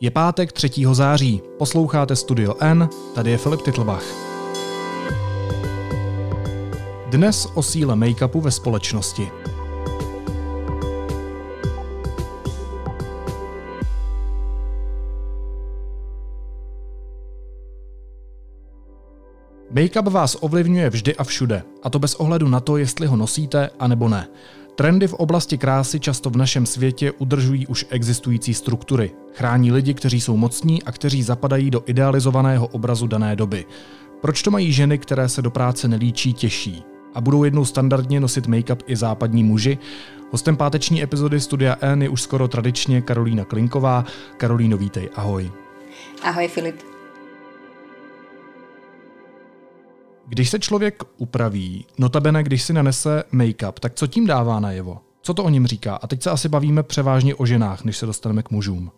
Je pátek 3. září, posloucháte Studio N, tady je Filip Titlbach. Dnes o síle make-upu ve společnosti. Make-up vás ovlivňuje vždy a všude, a to bez ohledu na to, jestli ho nosíte a nebo ne. Trendy v oblasti krásy často v našem světě udržují už existující struktury. Chrání lidi, kteří jsou mocní a kteří zapadají do idealizovaného obrazu dané doby. Proč to mají ženy, které se do práce nelíčí, těžší? A budou jednou standardně nosit make-up i západní muži? Hostem páteční epizody Studia N je už skoro tradičně Karolína Klinková. Karolíno, vítej, ahoj. Ahoj Filip. Když se člověk upraví, notabene když si nanese make-up, tak co tím dává najevo? Co to o něm říká? A teď se asi bavíme převážně o ženách, než se dostaneme k mužům.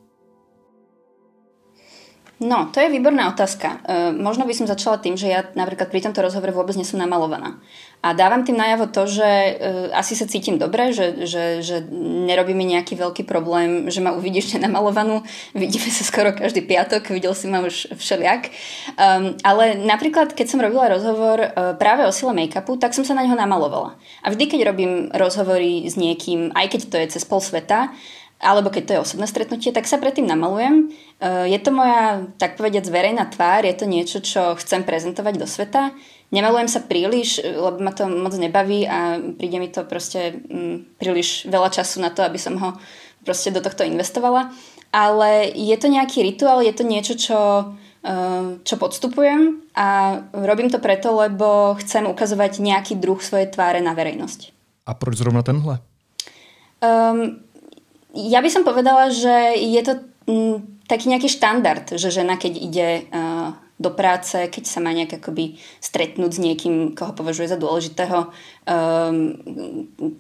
No, to je výborná otázka. E, možno by som začala tým, že ja napríklad pri tomto rozhovore vôbec nie som namalovaná. A dávam tým najavo to, že e, asi sa cítim dobre, že, že, že nerobí mi nejaký veľký problém, že ma uvidíš nenamalovanú. Vidíme sa skoro každý piatok, videl si ma už všelijak. Um, ale napríklad, keď som robila rozhovor uh, práve o sile make-upu, tak som sa na neho namalovala. A vždy, keď robím rozhovory s niekým, aj keď to je cez pol sveta, alebo keď to je osobné stretnutie, tak sa predtým namalujem. E, je to moja, tak povediať, verejná tvár, je to niečo, čo chcem prezentovať do sveta. Nemalujem sa príliš, lebo ma to moc nebaví a príde mi to proste mm, príliš veľa času na to, aby som ho proste do tohto investovala. Ale je to nejaký rituál, je to niečo, čo, e, čo podstupujem a robím to preto, lebo chcem ukazovať nejaký druh svojej tváre na verejnosť. A proč zrovna tenhle? Um, ja by som povedala, že je to m, mm, taký nejaký štandard, že žena keď ide uh, do práce, keď sa má nejak akoby stretnúť s niekým, koho považuje za dôležitého, um,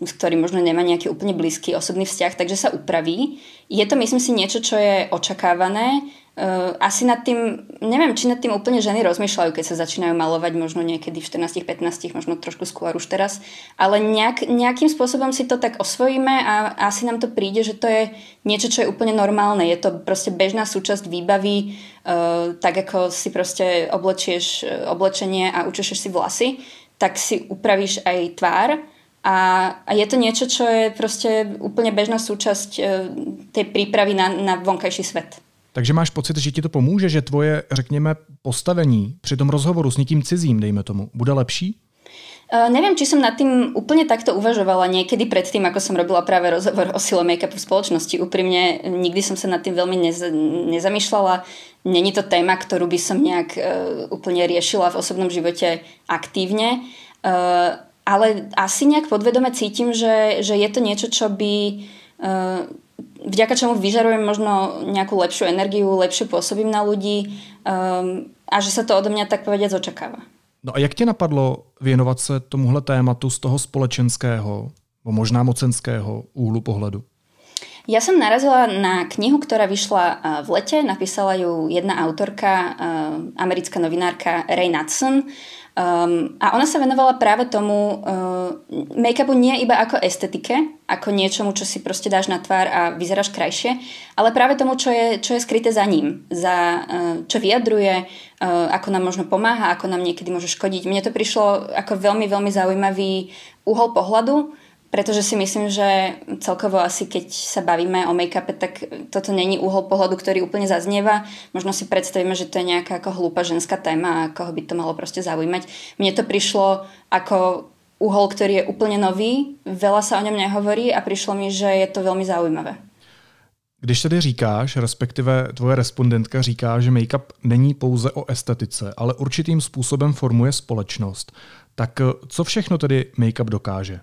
s ktorým možno nemá nejaký úplne blízky osobný vzťah, takže sa upraví. Je to, myslím si, niečo, čo je očakávané Uh, asi nad tým, neviem, či nad tým úplne ženy rozmýšľajú, keď sa začínajú malovať možno niekedy v 14-15, možno trošku skôr už teraz, ale nejak, nejakým spôsobom si to tak osvojíme a asi nám to príde, že to je niečo, čo je úplne normálne. Je to proste bežná súčasť výbavy, uh, tak ako si proste oblečieš uh, oblečenie a učešeš si vlasy, tak si upravíš aj tvár a, a je to niečo, čo je proste úplne bežná súčasť uh, tej prípravy na, na vonkajší svet. Takže máš pocit, že ti to pomůže, že tvoje, řekněme, postavení při tom rozhovoru s někým cizím, dejme tomu, bude lepší? Uh, neviem, či som nad tým úplne takto uvažovala niekedy predtým, ako som robila práve rozhovor o sile make-upu v spoločnosti. Úprimne, nikdy som sa nad tým veľmi nez, nezamýšľala. Není to téma, ktorú by som nejak uh, úplne riešila v osobnom živote aktívne. Uh, ale asi nejak podvedome cítim, že, že je to niečo, čo by vďaka čomu vyžarujem možno nejakú lepšiu energiu, lepšie pôsobím na ľudí um, a že sa to odo mňa tak povediať očakáva. No a jak tě napadlo věnovat se tomuhle tématu z toho společenského, možná mocenského úhlu pohledu? Ja som narazila na knihu, ktorá vyšla uh, v lete. Napísala ju jedna autorka, uh, americká novinárka Ray Natson. Um, a ona sa venovala práve tomu uh, make-upu nie iba ako estetike, ako niečomu, čo si proste dáš na tvár a vyzeráš krajšie, ale práve tomu, čo je, čo je skryté za ním, za, uh, čo vyjadruje, uh, ako nám možno pomáha, ako nám niekedy môže škodiť. Mne to prišlo ako veľmi, veľmi zaujímavý uhol pohľadu, pretože si myslím, že celkovo asi keď sa bavíme o make-upe, tak toto není uhol pohľadu, ktorý úplne zaznieva. Možno si predstavíme, že to je nejaká ako hlúpa ženská téma a koho by to malo proste zaujímať. Mne to prišlo ako uhol, ktorý je úplne nový, veľa sa o ňom nehovorí a prišlo mi, že je to veľmi zaujímavé. Když tedy říkáš, respektive tvoje respondentka říká, že make-up není pouze o estetice, ale určitým způsobem formuje společnost, tak co všechno tedy make-up dokáže?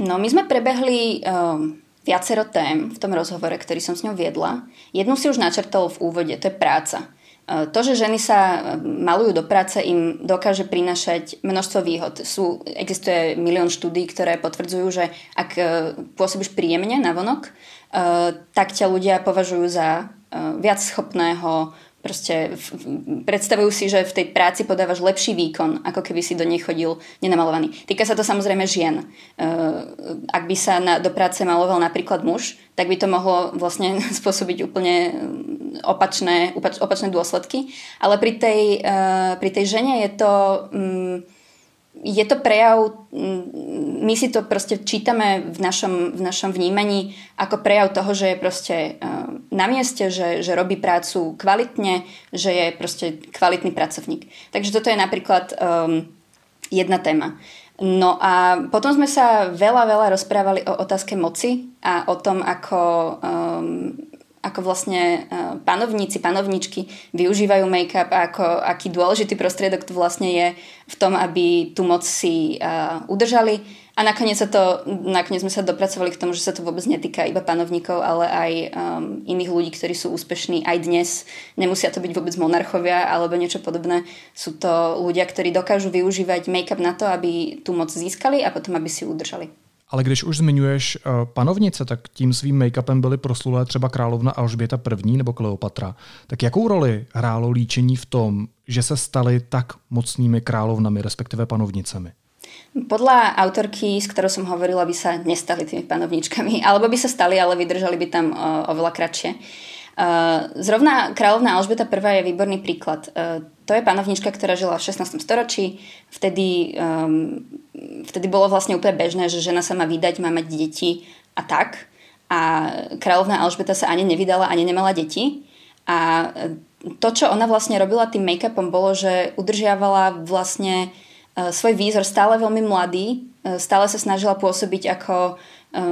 No, my sme prebehli um, viacero tém v tom rozhovore, ktorý som s ňou viedla. Jednu si už načrtol v úvode, to je práca. Uh, to, že ženy sa ehm, malujú do práce, im dokáže prinašať množstvo výhod. Sú, existuje milión štúdí, ktoré potvrdzujú, že ak pôsobíš príjemne na vonok, tak ťa ľudia považujú za viac schopného, Proste predstavujú si, že v tej práci podávaš lepší výkon, ako keby si do nej chodil nenamalovaný. Týka sa to samozrejme žien. Uh, ak by sa na, do práce maloval napríklad muž, tak by to mohlo vlastne spôsobiť úplne opačné, opačné dôsledky. Ale pri tej, pri tej žene je to... Um, je to prejav, mm, my si to proste čítame v našom, v našom vnímaní ako prejav toho, že je proste uh, na mieste, že, že robí prácu kvalitne, že je proste kvalitný pracovník. Takže toto je napríklad um, jedna téma. No a potom sme sa veľa, veľa rozprávali o otázke moci a o tom, ako um, ako vlastne e, panovníci, panovničky využívajú make-up a ako, aký dôležitý prostriedok to vlastne je v tom, aby tú moc si uh, udržali. A nakoniec, sa to, nakoniec sme sa dopracovali k tomu, že sa to vôbec netýka iba panovníkov, ale aj um, iných ľudí, ktorí sú úspešní aj dnes. Nemusia to byť vôbec monarchovia alebo niečo podobné. Sú to ľudia, ktorí dokážu využívať make-up na to, aby tú moc získali a potom aby si udržali. Ale když už zmiňuješ uh, panovnice, tak tím svým make-upem byly proslulé třeba královna Alžběta I. nebo Kleopatra. Tak jakou roli hrálo líčení v tom, že se staly tak mocnými královnami, respektive panovnicemi? Podľa autorky, s ktorou som hovorila, by sa nestali tými panovničkami. Alebo by sa stali, ale vydržali by tam uh, oveľa kratšie. Uh, zrovna kráľovná Alžbeta I je výborný príklad. To je panovnička, ktorá žila v 16. storočí. Vtedy um, vtedy bolo vlastne úplne bežné, že žena sa má vydať, má mať deti a tak. A kráľovná Alžbeta sa ani nevydala, ani nemala deti. A to, čo ona vlastne robila tým make-upom, bolo, že udržiavala vlastne e, svoj výzor stále veľmi mladý, e, stále sa snažila pôsobiť ako e,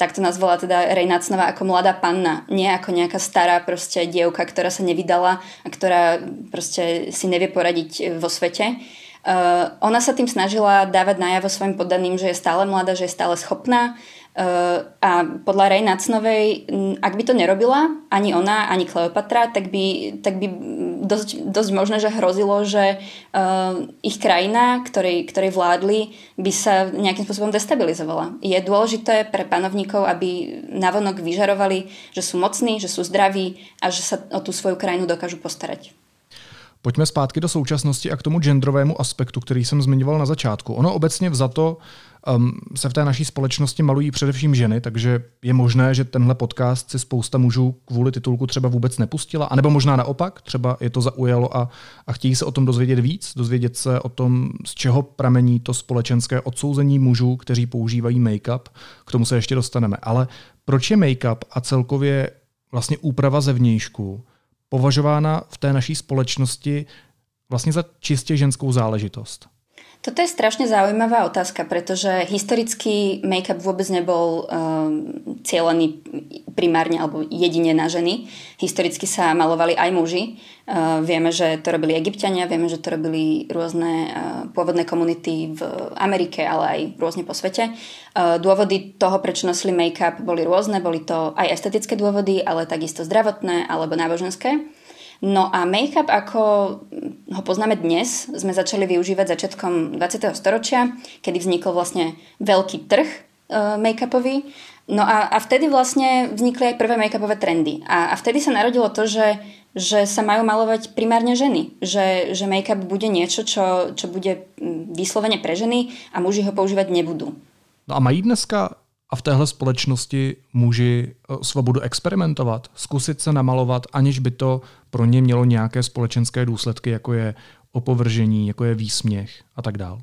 tak to nazvala teda Rejnácnova ako mladá panna, nie ako nejaká stará proste dievka, ktorá sa nevydala a ktorá proste si nevie poradiť vo svete. Uh, ona sa tým snažila dávať najavo svojim poddaným, že je stále mladá, že je stále schopná uh, a podľa Rej Nacnovej, ak by to nerobila ani ona, ani Kleopatra, tak by, tak by dosť, dosť možné, že hrozilo, že uh, ich krajina, ktorej, ktorej vládli, by sa nejakým spôsobom destabilizovala. Je dôležité pre panovníkov, aby navonok vyžarovali, že sú mocní, že sú zdraví a že sa o tú svoju krajinu dokážu postarať. Pojďme zpátky do současnosti a k tomu genderovému aspektu, který jsem zmiňoval na začátku. Ono obecně vzato um, se v té naší společnosti malují především ženy, takže je možné, že tenhle podcast si spousta mužů kvůli titulku třeba vůbec nepustila, anebo možná naopak, třeba je to zaujalo a, a chtějí se o tom dozvědět víc, dozvědět se o tom, z čeho pramení to společenské odsouzení mužů, kteří používají make-up. K tomu se ještě dostaneme. Ale proč je make-up a celkově vlastně úprava zevnějšku považována v té naší společnosti vlastně za čistě ženskou záležitost? Toto je strašne zaujímavá otázka, pretože historicky make-up vôbec nebol um, cieľený primárne alebo jedine na ženy. Historicky sa malovali aj muži. Uh, vieme, že to robili egyptiania, vieme, že to robili rôzne uh, pôvodné komunity v Amerike, ale aj rôzne po svete. Uh, dôvody toho, prečo nosili make-up, boli rôzne. Boli to aj estetické dôvody, ale takisto zdravotné alebo náboženské. No a make-up, ako ho poznáme dnes, sme začali využívať začiatkom 20. storočia, kedy vznikol vlastne veľký trh uh, make-upový. No a, a vtedy vlastne vznikli aj prvé make-upové trendy. A, a vtedy sa narodilo to, že, že sa majú malovať primárne ženy. Že, že make-up bude niečo, čo, čo bude vyslovene pre ženy a muži ho používať nebudú. No a mají dneska a v téhle společnosti muži eh, svobodu experimentovat, zkusit se namalovat, aniž by to pro ně mělo nějaké společenské důsledky, jako je opovržení, jako je výsměch a tak dále.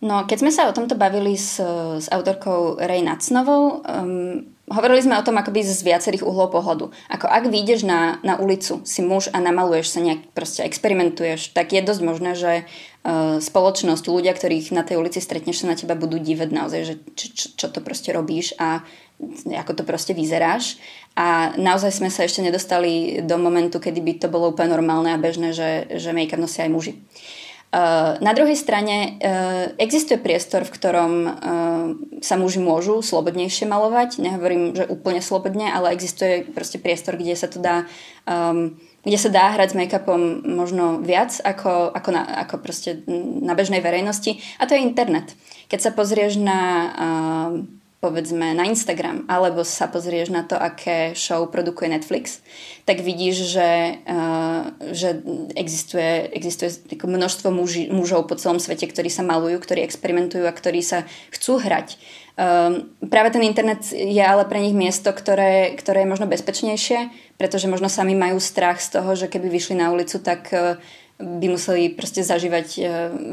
No, keď sme sa o tomto bavili s, s autorkou Ray Nacnovou, um, hovorili sme o tom akoby z viacerých uhlov pohľadu. Ako ak vyjdeš na, na ulicu, si muž a namaluješ sa nejak, proste experimentuješ, tak je dosť možné, že uh, spoločnosť, ľudia, ktorých na tej ulici stretneš, sa na teba budú dívať naozaj, že čo, čo, čo to proste robíš a ako to proste vyzeráš. A naozaj sme sa ešte nedostali do momentu, kedy by to bolo úplne normálne a bežné, že, že make-up nosia aj muži. Uh, na druhej strane eh, existuje priestor, v ktorom eh, sa muži môžu slobodnejšie malovať. Nehovorím, že úplne slobodne, ale existuje proste priestor, kde sa to dá um, kde sa dá hrať s make-upom možno viac ako, ako, na, ako proste na bežnej verejnosti a to je internet. Keď sa pozrieš na uh, povedzme na Instagram, alebo sa pozrieš na to, aké show produkuje Netflix, tak vidíš, že, uh, že existuje, existuje množstvo muži, mužov po celom svete, ktorí sa malujú, ktorí experimentujú a ktorí sa chcú hrať. Um, práve ten internet je ale pre nich miesto, ktoré, ktoré je možno bezpečnejšie, pretože možno sami majú strach z toho, že keby vyšli na ulicu, tak uh, by museli proste zažívať e,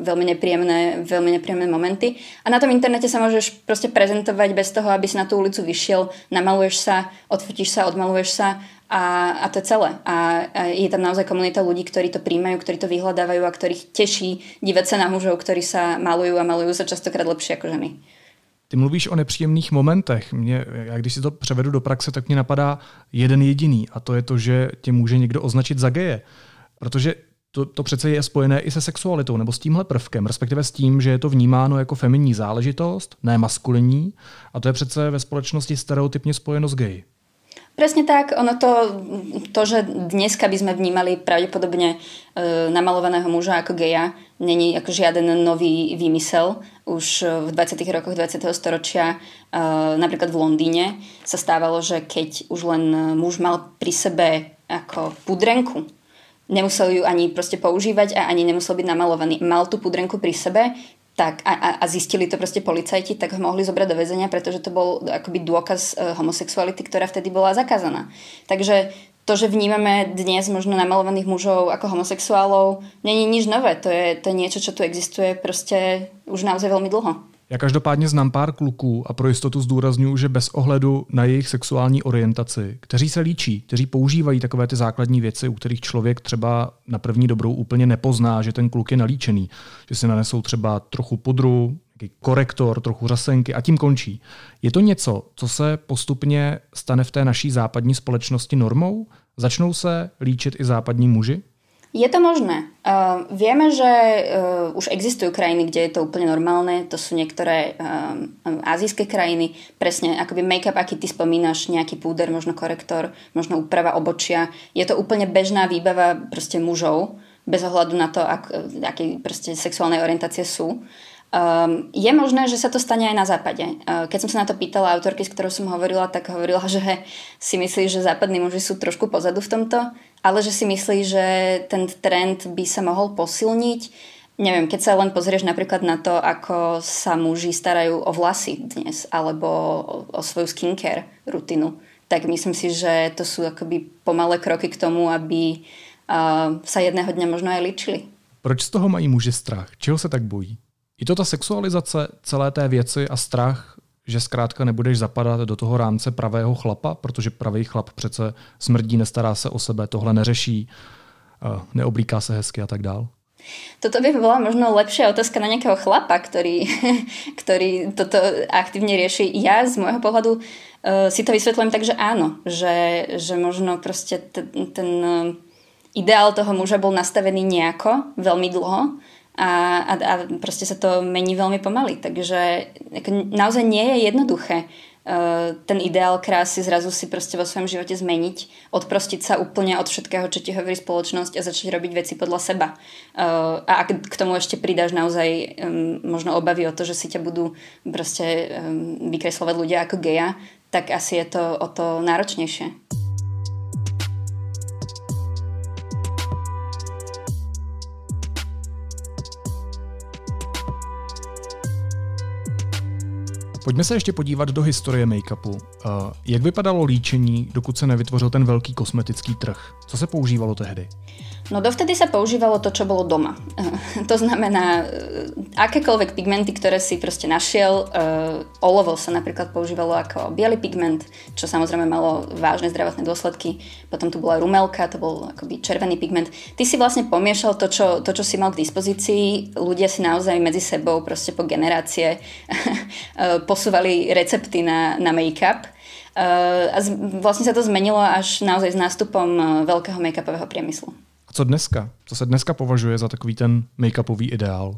veľmi nepríjemné, veľmi nepríjemné momenty. A na tom internete sa môžeš proste prezentovať bez toho, aby si na tú ulicu vyšiel, namaluješ sa, odfotíš sa, odmaluješ sa a, a to je celé. A, a je tam naozaj komunita ľudí, ktorí to príjmajú, ktorí to vyhľadávajú a ktorých teší dívať sa na mužov, ktorí sa malujú a malujú sa častokrát lepšie ako ženy. Ty mluvíš o nepříjemných momentech. Mě, já když si to převedu do praxe, tak mě napadá jeden jediný a to je to, že tě může někdo označit za geje. Protože to, to přece je spojené i se sexualitou nebo s tímhle prvkem, respektive s tím, že je to vnímáno jako feminní záležitost, ne maskulinní, a to je přece ve společnosti stereotypně spojeno s gay. Presne tak, ono to, to, že dneska by sme vnímali pravdepodobne e, namalovaného muža ako geja, není ako žiaden nový výmysel. Už v 20. rokoch 20. storočia, e, napríklad v Londýne, sa stávalo, že keď už len muž mal pri sebe ako pudrenku, nemusel ju ani proste používať a ani nemusel byť namalovaný. Mal tú pudrenku pri sebe, tak a, a zistili to proste policajti, tak ho mohli zobrať do väzenia, pretože to bol akoby dôkaz uh, homosexuality, ktorá vtedy bola zakázaná. Takže to, že vnímame dnes možno namalovaných mužov ako homosexuálov, není nič nové. To je, to je niečo, čo tu existuje proste už naozaj veľmi dlho. Já každopádně znám pár kluků a pro jistotu zdůraznuju, že bez ohledu na jejich sexuální orientaci, kteří se líčí, kteří používají takové ty základní věci, u kterých člověk třeba na první dobrou úplně nepozná, že ten kluk je nalíčený, že si nanesou třeba trochu pudru, korektor, trochu řasenky a tím končí. Je to něco, co se postupně stane v té naší západní společnosti normou? Začnou se líčit i západní muži? Je to možné. Uh, vieme, že uh, už existujú krajiny, kde je to úplne normálne. To sú niektoré uh, azijské krajiny. Presne, akoby make-up, aký ty spomínaš, nejaký púder, možno korektor, možno úprava obočia. Je to úplne bežná výbava proste mužov, bez ohľadu na to, ak, aké proste sexuálne orientácie sú. Um, je možné, že sa to stane aj na západe. Uh, keď som sa na to pýtala autorky, s ktorou som hovorila, tak hovorila, že si myslí, že západní muži sú trošku pozadu v tomto, ale že si myslí, že ten trend by sa mohol posilniť. Neviem, keď sa len pozrieš napríklad na to, ako sa muži starajú o vlasy dnes, alebo o, svoju skincare rutinu, tak myslím si, že to sú akoby pomalé kroky k tomu, aby uh, sa jedného dňa možno aj ličili. Proč z toho mají muži strach? Čeho se tak bojí? Je to ta sexualizace celé té věci a strach, že zkrátka nebudeš zapadat do toho rámce pravého chlapa, protože pravý chlap přece smrdí, nestará se o sebe, tohle neřeší, eh, neoblíká se hezky a tak dál? Toto by bola možno lepšia otázka na nejakého chlapa, ktorý, ktorý toto aktívne rieši. Ja z môjho pohľadu uh, si to vysvetľujem tak, že áno, že, že možno proste ten, ten uh, ideál toho muža bol nastavený nejako veľmi dlho a, a, a proste sa to mení veľmi pomaly. Takže ako, naozaj nie je jednoduché uh, ten ideál krásy zrazu si proste vo svojom živote zmeniť, odprostiť sa úplne od všetkého, čo ti hovorí spoločnosť a začať robiť veci podľa seba. Uh, a ak k tomu ešte pridáš naozaj možno obavy o to, že si ťa budú proste vykreslovať ľudia ako geja, tak asi je to o to náročnejšie. Pojďme se ještě podívat do historie make-upu. Jak vypadalo líčení, dokud se nevytvořil ten velký kosmetický trh? Co se používalo tehdy? No dovtedy sa používalo to, čo bolo doma. to znamená, e, akékoľvek pigmenty, ktoré si proste našiel, uh, olovo sa napríklad používalo ako biely pigment, čo samozrejme malo vážne zdravotné dôsledky. Potom tu bola rumelka, to bol akoby červený pigment. Ty si vlastne pomiešal to čo, to, čo si mal k dispozícii. Ľudia si naozaj medzi sebou proste po generácie e, posúvali recepty na, na make-up. Uh, a vlastne sa to zmenilo až naozaj s nástupom veľkého make-upového priemyslu co dneska? Co se dneska považuje za takový ten make-upový ideál?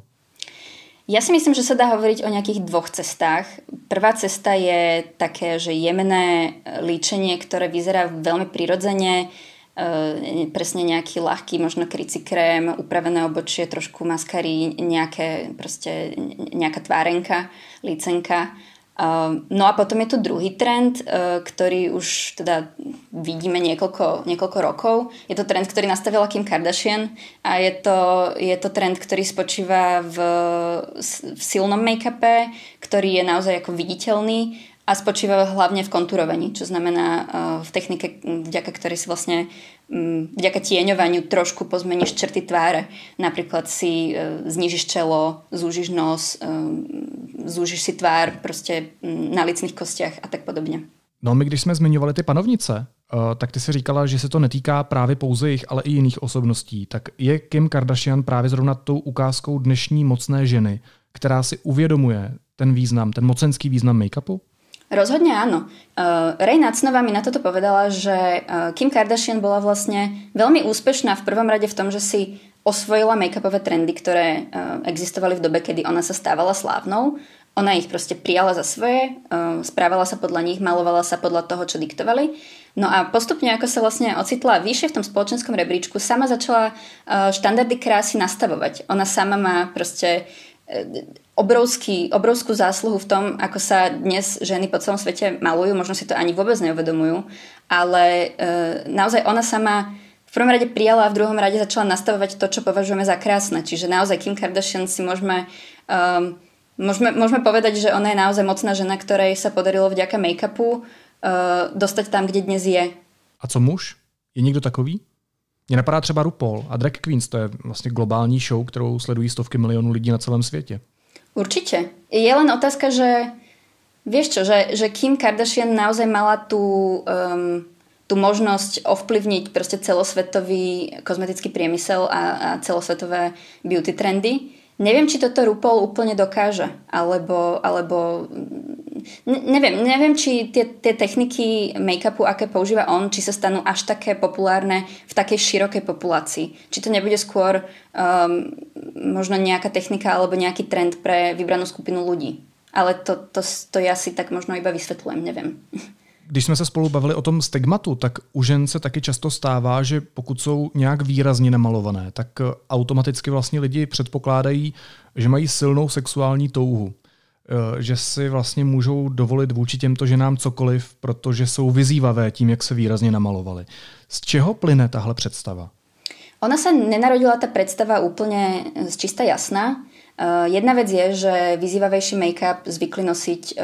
Ja si myslím, že sa dá hovoriť o nejakých dvoch cestách. Prvá cesta je také, že jemné líčenie, ktoré vyzerá veľmi prirodzene, e, presne nejaký ľahký, možno krycí krém, upravené obočie, trošku maskary, nejaké, proste, nejaká tvárenka, lícenka No a potom je tu druhý trend, e, ktorý už teda vidíme niekoľko, niekoľko rokov. Je to trend, ktorý nastavila Kim Kardashian a je to, je to trend, ktorý spočíva v, v silnom make-upe, ktorý je naozaj ako viditeľný a spočíva hlavne v konturovaní, čo znamená uh, v technike, vďaka ktorej si vlastne vďaka tieňovaniu trošku pozmeníš črty tváre. Napríklad si uh, znižíš čelo, zúžiš nos, um, zúžiš si tvár proste um, na licných kostiach a tak podobně. No my když jsme zmiňovali ty panovnice, uh, tak ty si říkala, že se to netýká právě pouze jich, ale i jiných osobností. Tak je Kim Kardashian právě zrovna tou ukázkou dnešní mocné ženy, která si uvědomuje ten význam, ten mocenský význam make-upu? Rozhodne áno. Uh, Ray Nacnova mi na toto povedala, že uh, Kim Kardashian bola vlastne veľmi úspešná v prvom rade v tom, že si osvojila make-upové trendy, ktoré uh, existovali v dobe, kedy ona sa stávala slávnou. Ona ich proste prijala za svoje, uh, správala sa podľa nich, malovala sa podľa toho, čo diktovali. No a postupne, ako sa vlastne ocitla vyššie v tom spoločenskom rebríčku, sama začala uh, štandardy krásy nastavovať. Ona sama má proste obrovský, obrovskú zásluhu v tom, ako sa dnes ženy po celom svete malujú, možno si to ani vôbec neuvedomujú, ale e, naozaj ona sama v prvom rade prijala a v druhom rade začala nastavovať to, čo považujeme za krásne. Čiže naozaj Kim Kardashian si môžeme, um, môžeme, môžeme povedať, že ona je naozaj mocná žena, ktorej sa podarilo vďaka make-upu uh, dostať tam, kde dnes je. A co muž? Je někdo takový? Mně napadá třeba RuPaul a Drag Queens, to je vlastně globální show, kterou sledují stovky milionů lidí na celém světě. Určite. Je len otázka, že vieš čo, že, že Kim Kardashian naozaj mala tú, um, tú možnosť ovplyvniť proste celosvetový kozmetický priemysel a, a celosvetové beauty trendy. Neviem, či toto RuPaul úplne dokáže, alebo, alebo neviem, neviem, či tie, tie techniky make-upu, aké používa on, či sa stanú až také populárne v takej širokej populácii. Či to nebude skôr um, možno nejaká technika alebo nejaký trend pre vybranú skupinu ľudí. Ale to, to, to ja si tak možno iba vysvetľujem, neviem. Když jsme se spolu bavili o tom stigmatu, tak u žen se taky často stává, že pokud jsou nějak výrazně namalované, tak automaticky vlastně lidi předpokládají, že mají silnou sexuální touhu. Eh, že si vlastně můžou dovolit vůči těmto ženám cokoliv, protože jsou vyzývavé tím, jak se výrazně namalovali. Z čeho plyne tahle představa? Ona sa nenarodila tá predstava úplne z čista jasná. Uh, jedna vec je, že vyzývavejší make-up zvykli nosiť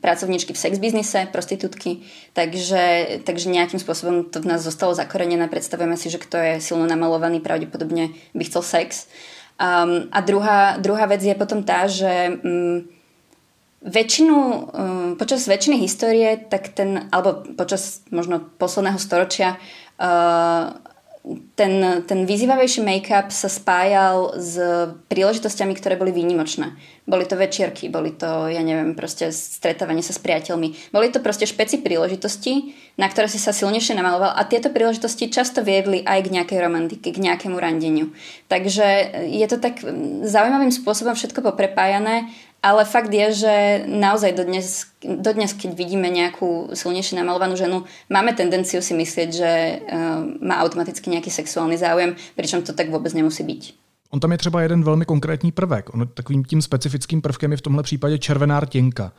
pracovníčky v sex biznise, prostitútky, takže, takže nejakým spôsobom to v nás zostalo zakorenené. Predstavujeme si, že kto je silno namalovaný, pravdepodobne by chcel sex. Um, a druhá, druhá vec je potom tá, že um, väčšinu, um, počas väčšiny histórie, tak ten, alebo počas možno posledného storočia, uh, ten, ten vyzývavejší make-up sa spájal s príležitosťami, ktoré boli výnimočné. Boli to večierky, boli to, ja neviem, proste stretávanie sa s priateľmi. Boli to proste špeci príležitosti, na ktoré si sa silnejšie namaloval a tieto príležitosti často viedli aj k nejakej romantike, k nejakému randeniu. Takže je to tak zaujímavým spôsobom všetko poprepájané ale fakt je, že naozaj dodnes, dodnes keď vidíme nejakú silnejšie namalovanú ženu, máme tendenciu si myslieť, že uh, má automaticky nejaký sexuálny záujem, pričom to tak vôbec nemusí byť. On tam je třeba jeden velmi konkrétní prvek. On takovým tím specifickým prvkem je v tomhle případě červená rtěnka.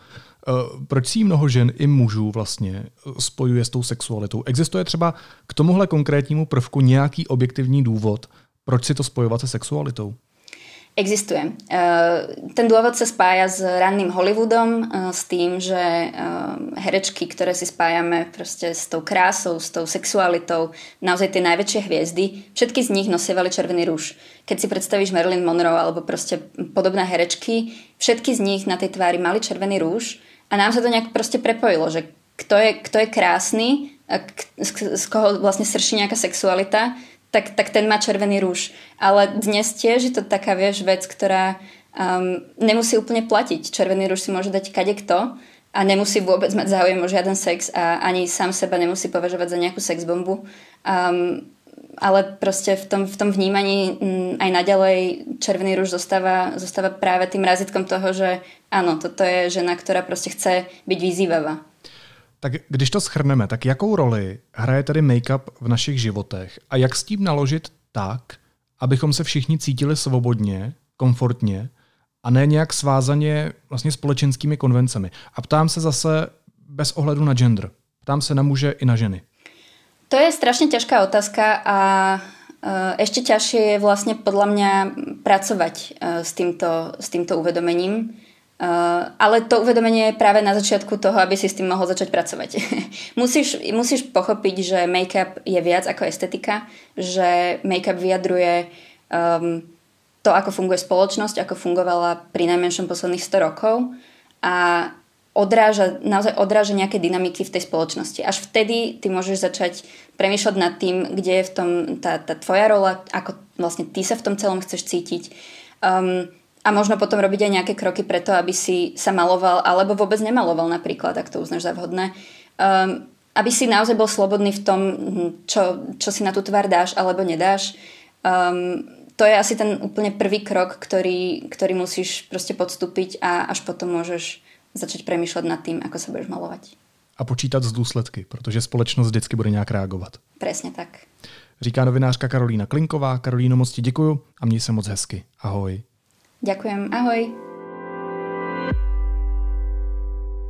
Uh, proč si mnoho žen i mužů vlastně spojuje s tou sexualitou? Existuje třeba k tomuhle konkrétnímu prvku nějaký objektivní důvod, proč si to spojovat se sexualitou? Existuje. Eh, ten dôvod sa spája s ranným Hollywoodom, eh, s tým, že eh, herečky, ktoré si spájame proste s tou krásou, s tou sexualitou, naozaj tie najväčšie hviezdy, všetky z nich nosievali červený rúž. Keď si predstavíš Marilyn Monroe alebo proste podobné herečky, všetky z nich na tej tvári mali červený rúž a nám sa to nejak proste prepojilo, že kto je, kto je krásny, z koho vlastne srší nejaká sexualita, tak, tak ten má červený rúž. Ale dnes tiež je to taká, vieš, vec, ktorá um, nemusí úplne platiť. Červený rúž si môže dať kadekto a nemusí vôbec mať záujem o žiaden sex a ani sám seba nemusí považovať za nejakú sexbombu. Um, ale proste v tom, v tom vnímaní um, aj naďalej červený rúž zostáva, zostáva práve tým razitkom toho, že áno, toto je žena, ktorá proste chce byť vyzývavá. Tak když to schrneme, tak jakou roli hraje tedy make-up v našich životech a jak s tím naložit tak, abychom se všichni cítili svobodně, komfortně a ne nějak svázaně vlastně společenskými konvencemi. A ptám se zase bez ohledu na gender. Ptám se na muže i na ženy. To je strašne ťažká otázka a ešte ťažšie je vlastne podľa mňa pracovať s týmto, s týmto uvedomením. Ale to uvedomenie je práve na začiatku toho, aby si s tým mohol začať pracovať. musíš, musíš pochopiť, že make-up je viac ako estetika, že make-up vyjadruje um, to, ako funguje spoločnosť, ako fungovala pri najmenšom posledných 100 rokov a odráža, naozaj odráža nejaké dynamiky v tej spoločnosti. Až vtedy ty môžeš začať premýšľať nad tým, kde je v tom tá, tá tvoja rola, ako vlastne ty sa v tom celom chceš cítiť. Um, a možno potom robiť aj nejaké kroky preto, aby si sa maloval, alebo vôbec nemaloval napríklad, ak to uznáš za vhodné. Um, aby si naozaj bol slobodný v tom, čo, čo si na tú tvár dáš alebo nedáš. Um, to je asi ten úplne prvý krok, ktorý, ktorý musíš proste podstúpiť a až potom môžeš začať premýšľať nad tým, ako sa budeš malovať. A počítat z důsledky, protože společnost vždycky bude nějak reagovat. Presne tak. Říká novinářka Karolína Klinková. Karolíno, moc ti děkuju a měj se moc hezky. Ahoj. Ďakujem, ahoj.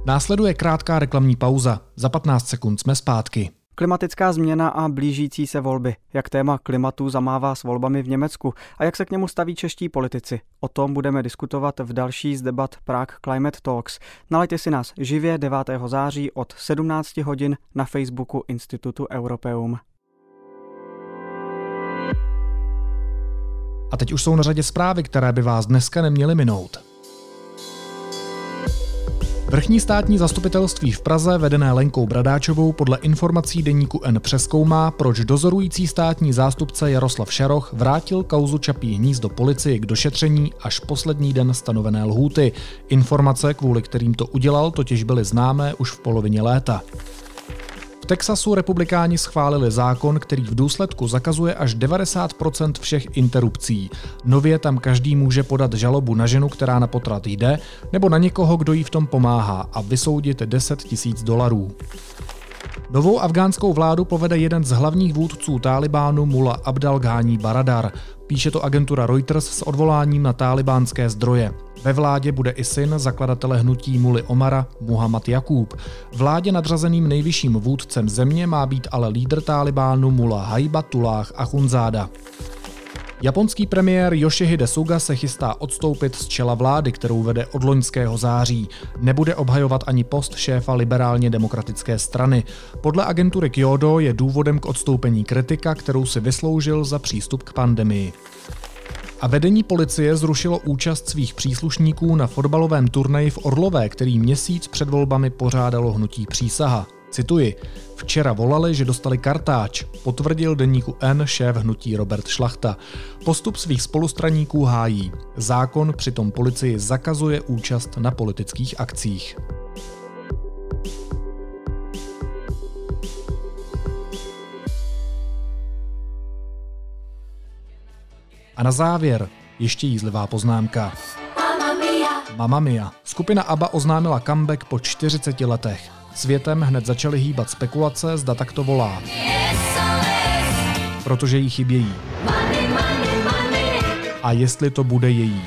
Následuje krátká reklamní pauza. Za 15 sekund jsme zpátky. Klimatická změna a blížící se volby. Jak téma klimatu zamává s volbami v Německu a jak se k němu staví čeští politici. O tom budeme diskutovat v další z debat Prague Climate Talks. Nalejte si nás živě 9. září od 17 hodin na Facebooku Institutu Europeum. A teď už jsou na řadě zprávy, které by vás dneska neměly minout. Vrchní státní zastupitelství v Praze, vedené Lenkou Bradáčovou, podle informací deníku N přeskoumá, proč dozorující státní zástupce Jaroslav Šaroch vrátil kauzu Čapí hnízdo policii k došetření až poslední den stanovené lhůty. Informace, kvůli kterým to udělal, totiž byly známé už v polovině léta. V Texasu republikáni schválili zákon, který v důsledku zakazuje až 90% všech interrupcí. Nově tam každý může podat žalobu na ženu, která na potrat jde, nebo na někoho, kdo jí v tom pomáhá a vysoudit 10 tisíc dolarů. Novou afgánskou vládu povede jeden z hlavních vůdců Tálibánu Mula Abdal Ghani Baradar. Píše to agentura Reuters s odvoláním na tálibánské zdroje. Ve vládě bude i syn zakladatele hnutí Muli Omara Muhammad Jakub. Vládě nadřazeným nejvyšším vůdcem země má být ale lídr Tálibánu Mula Haibatullah Achunzáda. Japonský premiér Yoshihide Suga se chystá odstoupit z čela vlády, kterou vede od loňského září. Nebude obhajovat ani post šéfa liberálně demokratické strany. Podle agentury Kyodo je důvodem k odstoupení kritika, kterou si vysloužil za přístup k pandemii. A vedení policie zrušilo účast svých příslušníků na fotbalovém turnaji v Orlové, který měsíc před volbami pořádalo hnutí přísaha. Cituji, včera volali, že dostali kartáč, potvrdil deníku N šéf hnutí Robert Šlachta. Postup svých spolustraníků hájí. Zákon přitom policii zakazuje účast na politických akcích. A na závěr ještě jízlivá poznámka. Mamma Mia. Skupina ABBA oznámila comeback po 40 letech. Světem hned začaly hýbat spekulace, zda takto volá. Protože jí chybějí. A jestli to bude její.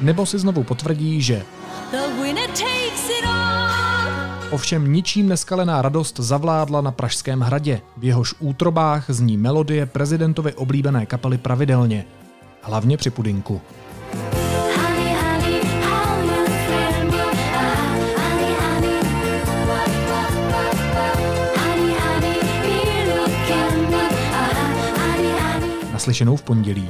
Nebo si znovu potvrdí, že Ovšem ničím neskalená radost zavládla na Pražském hradě. V jehož útrobách zní melodie prezidentovy oblíbené kapely pravidelně. Hlavně při pudinku. Naslyšenou v pondělí.